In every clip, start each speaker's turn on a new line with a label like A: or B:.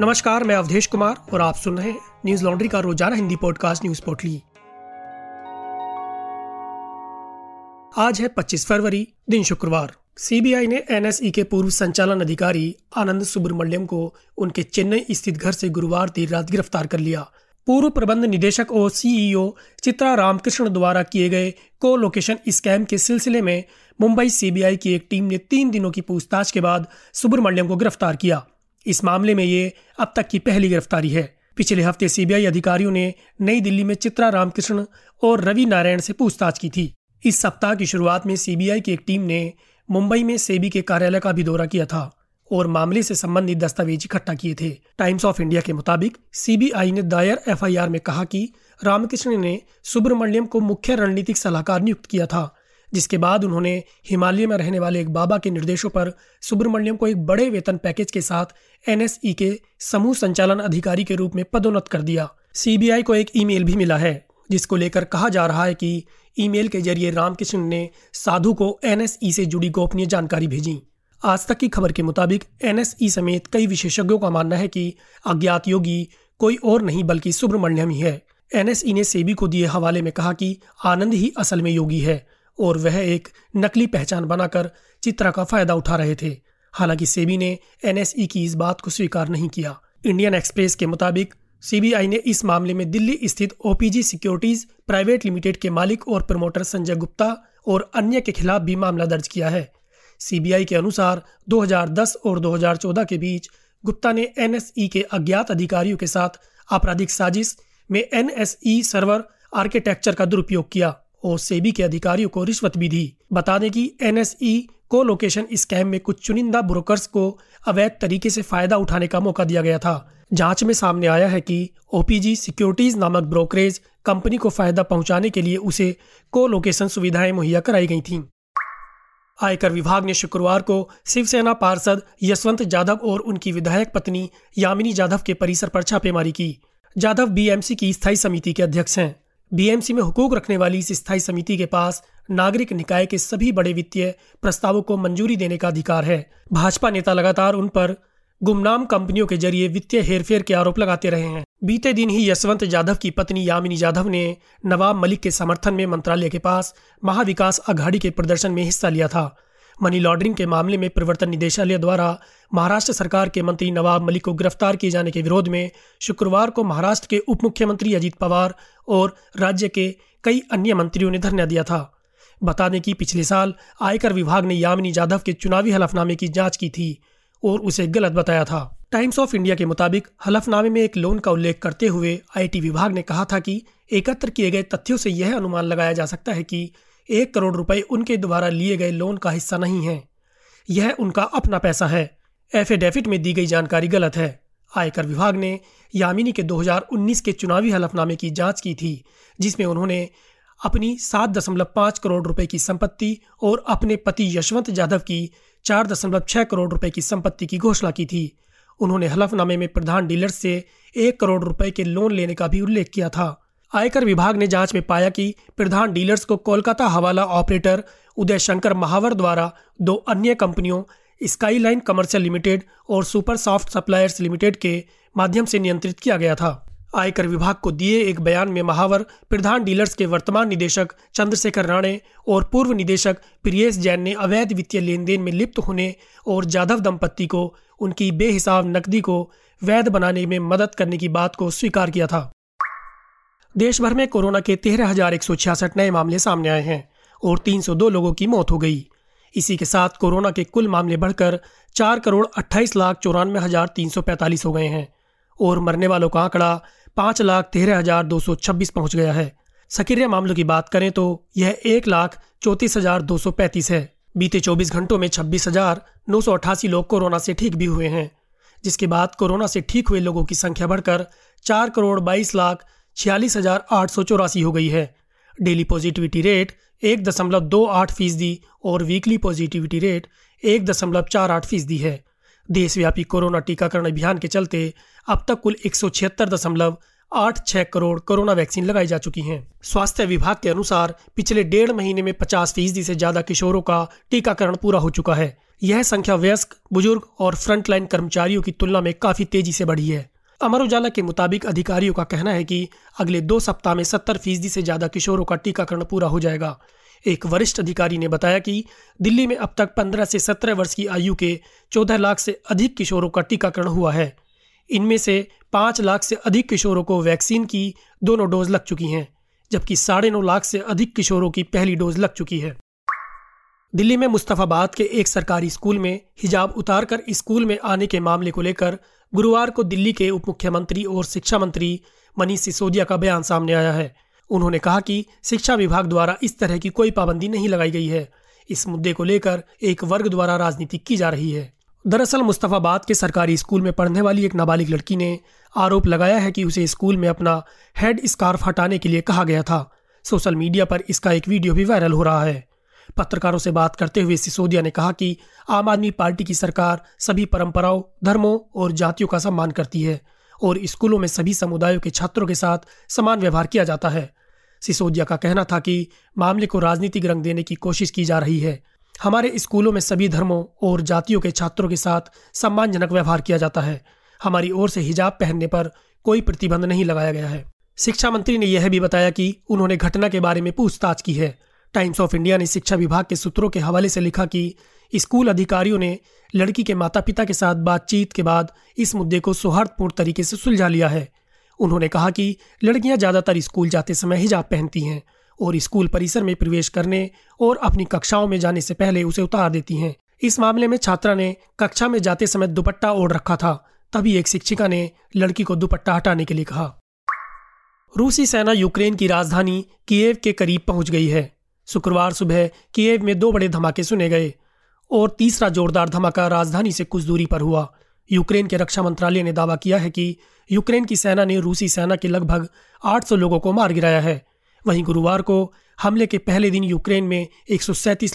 A: नमस्कार, मैं अवधेश कुमार और आप सुन रहे हैं न्यूज़ लॉन्ड्री का रोज़ाना हिंदी पॉडकास्ट न्यूज़ पोर्टली। आज है 25 फरवरी, दिन शुक्रवार। सीबीआई ने एनएसई के पूर्व संचालन अधिकारी आनंद सुब्रमण्यम को उनके चेन्नई स्थित घर से गुरुवार देर रात गिरफ़्तार कर लिया। पूर्व प्रबंध निदेशक और सीईओ चित्रा रामकृष्ण द्वारा किए गए को लोकेशन स्कैम के सिलसिले में मुंबई सीबीआई की एक टीम ने तीन दिनों की पूछताछ के बाद सुब्रमण्यम को गिरफ़्तार किया। इस मामले में ये अब तक की पहली गिरफ्तारी है। पिछले हफ़्ते सीबीआई अधिकारियों ने नई दिल्ली में चित्रा रामकृष्ण और रवि नारायण से पूछताछ की थी। इस सप्ताह की शुरुआत में सीबीआई की एक टीम ने मुंबई में सेबी के कार्यालय का भी दौरा किया था और मामले से संबंधित दस्तावेज़ इकट्ठा किए थे। टाइम्स ऑफ़ इंडिया के मुताबिक सीबीआई ने दायर एफआईआर में कहा कि रामकृष्ण ने सुब्रमण्यम को मुख्य रणनीतिक सलाहकार नियुक्त किया था। जिसके बाद उन्होंने हिमालय में रहने वाले एक बाबा के निर्देशों पर सुब्रमण्यम को एक बड़े वेतन पैकेज के साथ एनएसई के समूह संचालन अधिकारी के रूप में पदोन्नत कर दिया। सीबीआई को एक ईमेल भी मिला है, जिसको लेकर कहा जा रहा है कि ईमेल के ज़रिए रामकृष्ण ने साधु को एनएसई से जुड़ी गोपनीय जानकारी भेजी। आज तक की खबर के मुताबिक एनएसई समेत कई विशेषज्ञों का मानना है कि अज्ञात योगी कोई और नहीं बल्कि सुब्रमण्यम ही है। एनएसई ने सेबी को दिए हवाले में कहा कि आनंद ही असल में योगी है। और वह एक नकली पहचान बनाकर चित्रा का फ़ायदा उठा रहे थे। हालाँकि सेबी ने एनएसई की इस बात को स्वीकार नहीं किया। इंडियन एक्सप्रेस के मुताबिक, सीबीआई ने इस मामले में दिल्ली स्थित ओपीजी सिक्योरिटीज प्राइवेट लिमिटेड के मालिक और प्रमोटर संजय गुप्ता और अन्य के खिलाफ भी मामला दर्ज किया है। सीबीआई के अनुसार 2010 और 2014 के बीच गुप्ता ने एनएसई के अज्ञात अधिकारियों के साथ आपराधिक साजिश में एनएसई सर्वर आर्किटेक्चर का दुरुपयोग किया। और सेबी के अधिकारियों को रिश्वत भी दी। बता दें कि एनएसई को लोकेशन स्कैम में कुछ चुनिंदा ब्रोकर्स को अवैध तरीके से फ़ायदा उठाने का मौका दिया गया था। जाँच में सामने आया है कि ओपीजी सिक्योरिटीज नामक ब्रोकरेज कंपनी को फ़ायदा पहुँचाने के लिए उसे को लोकेशन सुविधाएँ मुहैया कराई गई थीं। आयकर विभाग ने शुक्रवार को शिवसेना पार्षद यशवंत जाधव और उनकी विधायक पत्नी यामिनी जाधव के परिसर पर छापेमारी की। जाधव बीएमसी की स्थायी समिति के अध्यक्ष हैं। बीएमसी में हुकूक रखने वाली इस स्थायी समिति के पास नागरिक निकाय के सभी बड़े वित्तीय प्रस्तावों को मंजूरी देने का अधिकार है। भाजपा नेता लगातार उन पर गुमनाम कंपनियों के ज़रिए वित्तीय हेरफेर के आरोप लगाते रहे हैं। बीते दिन ही यशवंत जाधव की पत्नी यामिनी जाधव ने नवाब मलिक के समर्थन में मंत्रालय के पास महाविकास अघाड़ी के प्रदर्शन में हिस्सा लिया था। मनी लॉन्ड्रिंग के मामले में प्रवर्तन निदेशालय द्वारा महाराष्ट्र सरकार के मंत्री नवाब मलिक को गिरफ़्तार किए जाने के विरोध में शुक्रवार को महाराष्ट्र के उप मुख्यमंत्री अजीत पवार और राज्य के कई अन्य मंत्रियों ने धरना दिया था। बता दें कि पिछले साल आयकर विभाग ने यामिनी जाधव के चुनावी हलफनामे की जाँच की थी और उसे गलत बताया था। टाइम्स ऑफ़ इंडिया के मुताबिक हलफनामे में एक लोन का उल्लेख करते हुए आईटी विभाग ने कहा था कि एकत्र किए गए तथ्यों से यह अनुमान लगाया जा सकता है कि एक करोड़ रुपए उनके द्वारा लिए गए लोन का हिस्सा नहीं है। यह उनका अपना पैसा है। एफिडेविट में दी गई जानकारी गलत है। आयकर विभाग ने यामिनी के 2019 के चुनावी हलफनामे की जाँच की थी, जिसमें उन्होंने अपनी सात दशमलव पाँच करोड़ रुपए की संपत्ति और अपने पति यशवंत जाधव की चार दशमलव छह करोड़ रुपए की संपत्ति की घोषणा की थी। उन्होंने हलफनामे में प्रधान डीलर से एक करोड़ रुपए के लोन लेने का भी उल्लेख किया था। आयकर विभाग ने जाँच में पाया कि प्रधान डीलर्स को कोलकाता हवाला ऑपरेटर उदय शंकर महावर द्वारा दो अन्य कंपनियों, स्काईलाइन कमर्शियल लिमिटेड और सुपर सॉफ्ट सप्लायर्स लिमिटेड के माध्यम से नियंत्रित किया गया था। आयकर विभाग को दिए एक बयान में महावर, प्रधान डीलर्स के वर्तमान निदेशक चंद्रशेखर राणे और पूर्व निदेशक प्रियेश जैन ने अवैध वित्तीय लेन देन में लिप्त होने और जाधव दंपत्ति को उनकी बेहिसाब नकदी को वैध बनाने में मदद करने की बात को स्वीकार किया था। देश भर में कोरोना के तेरह नए मामले सामने आए हैं और 302 लोगों की मौत हो गई। इसी के साथ कोरोना के कुल मामले बढ़कर चार करोड़ अट्ठाईस लाख चौरानवे हज़ार तीन सौ पैंतालीस हो गए हैं और मरने वालों का आंकड़ा पाँच लाख तेरह हज़ार दो सौ छब्बीस पहुँच गया है। सक्रिय मामलों की बात करें तो यह एक लाख चौंतीस हज़ार दो सौ पैंतीस है। बीते चौबीस घंटों में छब्बीस हज़ार नौ सौ अट्ठासी लोग कोरोना से ठीक भी हुए हैं। जिसके बाद कोरोना से ठीक हुए लोगों की संख्या बढ़कर चार करोड़ बाईस लाख छियालीस हज़ार आठ सौ चौरासी हो गई है। डेली पॉजिटिविटी रेट एक दशमलव दो आठ फ़ीसदी और वीकली पॉजिटिविटी रेट एक दशमलव चार आठ फ़ीसदी है। देशव्यापी कोरोना टीकाकरण अभियान के चलते अब तक कुल एक सौ छिहत्तर दशमलव आठ छह करोड़ कोरोना वैक्सीन लगाई जा चुकी हैं। स्वास्थ्य विभाग के अनुसार पिछले डेढ़ महीने में पचास फ़ीसदी से ज़्यादा किशोरों का टीकाकरण पूरा हो चुका है। यह संख्या वयस्क, बुज़ुर्ग और फ्रंटलाइन कर्मचारियों की तुलना में काफ़ी तेज़ी से बढ़ी है। अमर उजाला के मुताबिक अधिकारियों का कहना है कि अगले दो सप्ताह में सत्तर फ़ीसदी से ज़्यादा किशोरों का टीकाकरण पूरा हो जाएगा। एक वरिष्ठ अधिकारी ने बताया कि दिल्ली में अब तक 15 से 17 वर्ष की आयु के 14 लाख से अधिक किशोरों का टीकाकरण हुआ है। इनमें से 5 लाख से अधिक किशोरों को वैक्सीन की दोनों डोज लग चुकी हैं, जबकि साढ़े नौ लाख से अधिक किशोरों की पहली डोज लग चुकी है। दिल्ली में मुस्तफाबाद के एक सरकारी स्कूल में हिजाब उतारकर स्कूल में आने के मामले को लेकर गुरुवार को दिल्ली के उप मुख्यमंत्री और शिक्षा मंत्री मनीष सिसोदिया का बयान सामने आया है। उन्होंने कहा कि शिक्षा विभाग द्वारा इस तरह की कोई पाबंदी नहीं लगाई गई है। इस मुद्दे को लेकर एक वर्ग द्वारा राजनीति की जा रही है। दरअसल मुस्तफाबाद के सरकारी स्कूल में पढ़ने वाली एक नाबालिग लड़की ने आरोप लगाया है कि उसे स्कूल में अपना हेड स्कार्फ हटाने के लिए कहा गया था। सोशल मीडिया पर इसका एक वीडियो भी वायरल हो रहा है। पत्रकारों से बात करते हुए सिसोदिया ने कहा कि आम आदमी पार्टी की सरकार सभी परंपराओं, धर्मों और जातियों का सम्मान करती है और स्कूलों में सभी समुदायों के छात्रों के साथ समान व्यवहार किया जाता है। सिसोदिया का कहना था कि मामले को राजनीतिक रंग देने की कोशिश की जा रही है। हमारे स्कूलों में सभी धर्मों और जातियों के छात्रों के साथ सम्मानजनक व्यवहार किया जाता है। हमारी ओर से हिजाब पहनने पर कोई प्रतिबंध नहीं लगाया गया है। शिक्षा मंत्री ने यह भी बताया कि उन्होंने घटना के बारे में पूछताछ की है। टाइम्स ऑफ़ इंडिया ने शिक्षा विभाग के सूत्रों के हवाले से लिखा कि स्कूल अधिकारियों ने लड़की के माता पिता के साथ बातचीत के बाद इस मुद्दे को सौहार्दपूर्ण तरीके से सुलझा लिया है। उन्होंने कहा कि लड़कियाँ ज़्यादातर स्कूल जाते समय हिजाब पहनती हैं और स्कूल परिसर में प्रवेश करने और अपनी कक्षाओं में जाने से पहले उसे उतार देती हैं। इस मामले में छात्रा ने कक्षा में जाते समय दुपट्टा ओढ़ रखा था, तभी एक शिक्षिका ने लड़की को दुपट्टा हटाने के लिए कहा। रूसी सेना यूक्रेन की राजधानी कीव के करीब पहुँच गई है। शुक्रवार सुबह कीव में दो बड़े धमाके सुने गए और तीसरा जोरदार धमाका राजधानी से कुछ दूरी पर हुआ। यूक्रेन के रक्षा मंत्रालय ने दावा किया है कि यूक्रेन की सेना ने रूसी सेना के लगभग 800 लोगों को मार गिराया है। वहीं गुरुवार को हमले के पहले दिन यूक्रेन में एक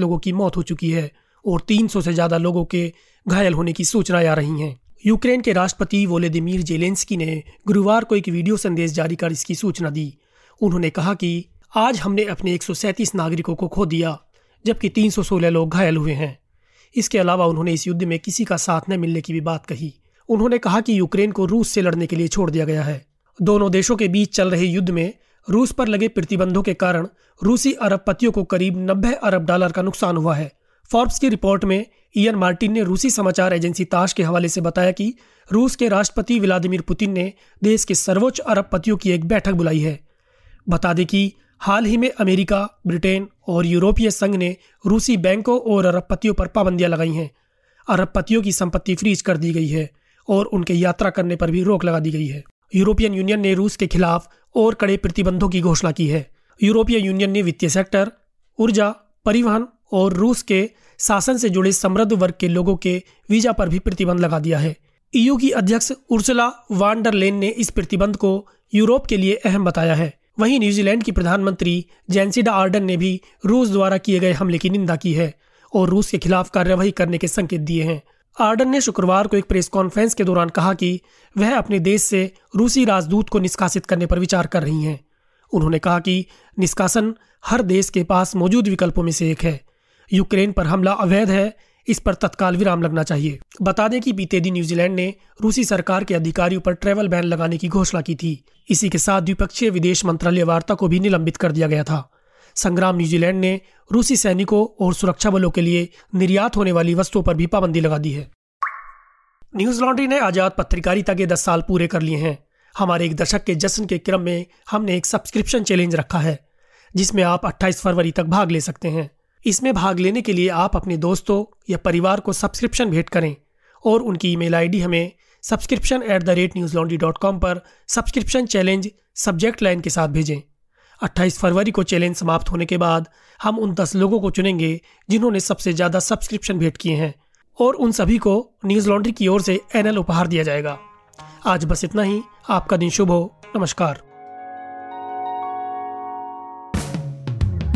A: लोगों की मौत हो चुकी है और 300 से ज़्यादा लोगों के घायल होने की सूचनाएँ आ रही हैं। यूक्रेन के राष्ट्रपति वोलेदिमिर जेलेंस्की ने गुरुवार को एक वीडियो संदेश जारी कर इसकी सूचना दी। उन्होंने कहा कि आज हमने अपने एक सौ सैंतीस नागरिकों को खो दिया, जबकि 316 लोग घायल हुए हैं। इसके अलावा उन्होंने इस युद्ध में किसी का साथ न मिलने की भी बात कही। उन्होंने कहा कि यूक्रेन को रूस से लड़ने के लिए छोड़ दिया गया है। दोनों देशों के बीच चल रहे युद्ध में रूस पर लगे प्रतिबंधों के कारण रूसी अरबपतियों को करीब नब्बे अरब डॉलर का नुकसान हुआ है। फोर्ब्स की रिपोर्ट में इयन मार्टिन ने रूसी समाचार एजेंसी ताश के हवाले से बताया कि रूस के राष्ट्रपति व्लादिमीर पुतिन ने देश के सर्वोच्च अरबपतियों की एक बैठक बुलाई है। बता दें कि हाल ही में अमेरिका, ब्रिटेन और यूरोपीय संघ ने रूसी बैंकों और अरबपतियों पर पाबंदियाँ लगाई हैं। अरबपतियों की संपत्ति फ्रीज कर दी गई है और उनके यात्रा करने पर भी रोक लगा दी गई है। यूरोपियन यूनियन ने रूस के खिलाफ और कड़े प्रतिबंधों की घोषणा की है। यूरोपीय यूनियन ने वित्तीय सेक्टर, ऊर्जा, परिवहन और रूस के शासन से जुड़े समृद्ध वर्ग के लोगों के वीज़ा पर भी प्रतिबंध लगा दिया है। ईयू की अध्यक्ष उर्सुला वांडरलेन ने इस प्रतिबंध को यूरोप के लिए अहम बताया है। वहीं न्यूजीलैंड की प्रधानमंत्री जेंसिडा आर्डन ने भी रूस द्वारा किए गए हमले की निंदा की है और रूस के खिलाफ कार्यवाही करने के संकेत दिए हैं। आर्डन ने शुक्रवार को एक प्रेस कॉन्फ्रेंस के दौरान कहा कि वह अपने देश से रूसी राजदूत को निष्कासित करने पर विचार कर रही हैं। उन्होंने कहा कि निष्कासन हर देश के पास मौजूद विकल्पों में से एक है। यूक्रेन पर हमला अवैध है इस पर तत्काल विराम लगना चाहिए। बता दें कि बीते दिन न्यूजीलैंड ने रूसी सरकार के अधिकारियों पर ट्रेवल बैन लगाने की घोषणा की थी। इसी के साथ द्विपक्षीय विदेश मंत्रालय वार्ता को भी निलंबित कर दिया गया था। संग्राम न्यूजीलैंड ने रूसी सैनिकों और सुरक्षा बलों के लिए निर्यात होने वाली वस्तुओं पर भी पाबंदी लगा दी है। न्यूज़ लॉन्ड्री ने आज़ाद पत्रकारिता के दस साल पूरे कर लिए हैं। हमारे एक दशक के जश्न के क्रम में हमने एक सब्सक्रिप्शन चैलेंज रखा है, जिसमें आप 28 फरवरी तक भाग ले सकते हैं। इसमें भाग लेने के लिए आप अपने दोस्तों या परिवार को सब्सक्रिप्शन भेंट करें और उनकी ईमेल आईडी हमें subscription at the rate Newslaundry dot com पर सब्सक्रिप्शन चैलेंज सब्जेक्ट लाइन के साथ भेजें। 28 फरवरी को चैलेंज समाप्त होने के बाद हम उन दस लोगों को चुनेंगे जिन्होंने सबसे ज़्यादा सब्सक्रिप्शन भेंट किए हैं और उन सभी को न्यूज़ लॉन्ड्री की ओर से एनएल उपहार दिया जाएगा। आज बस इतना ही। आपका दिन शुभ हो। नमस्कार।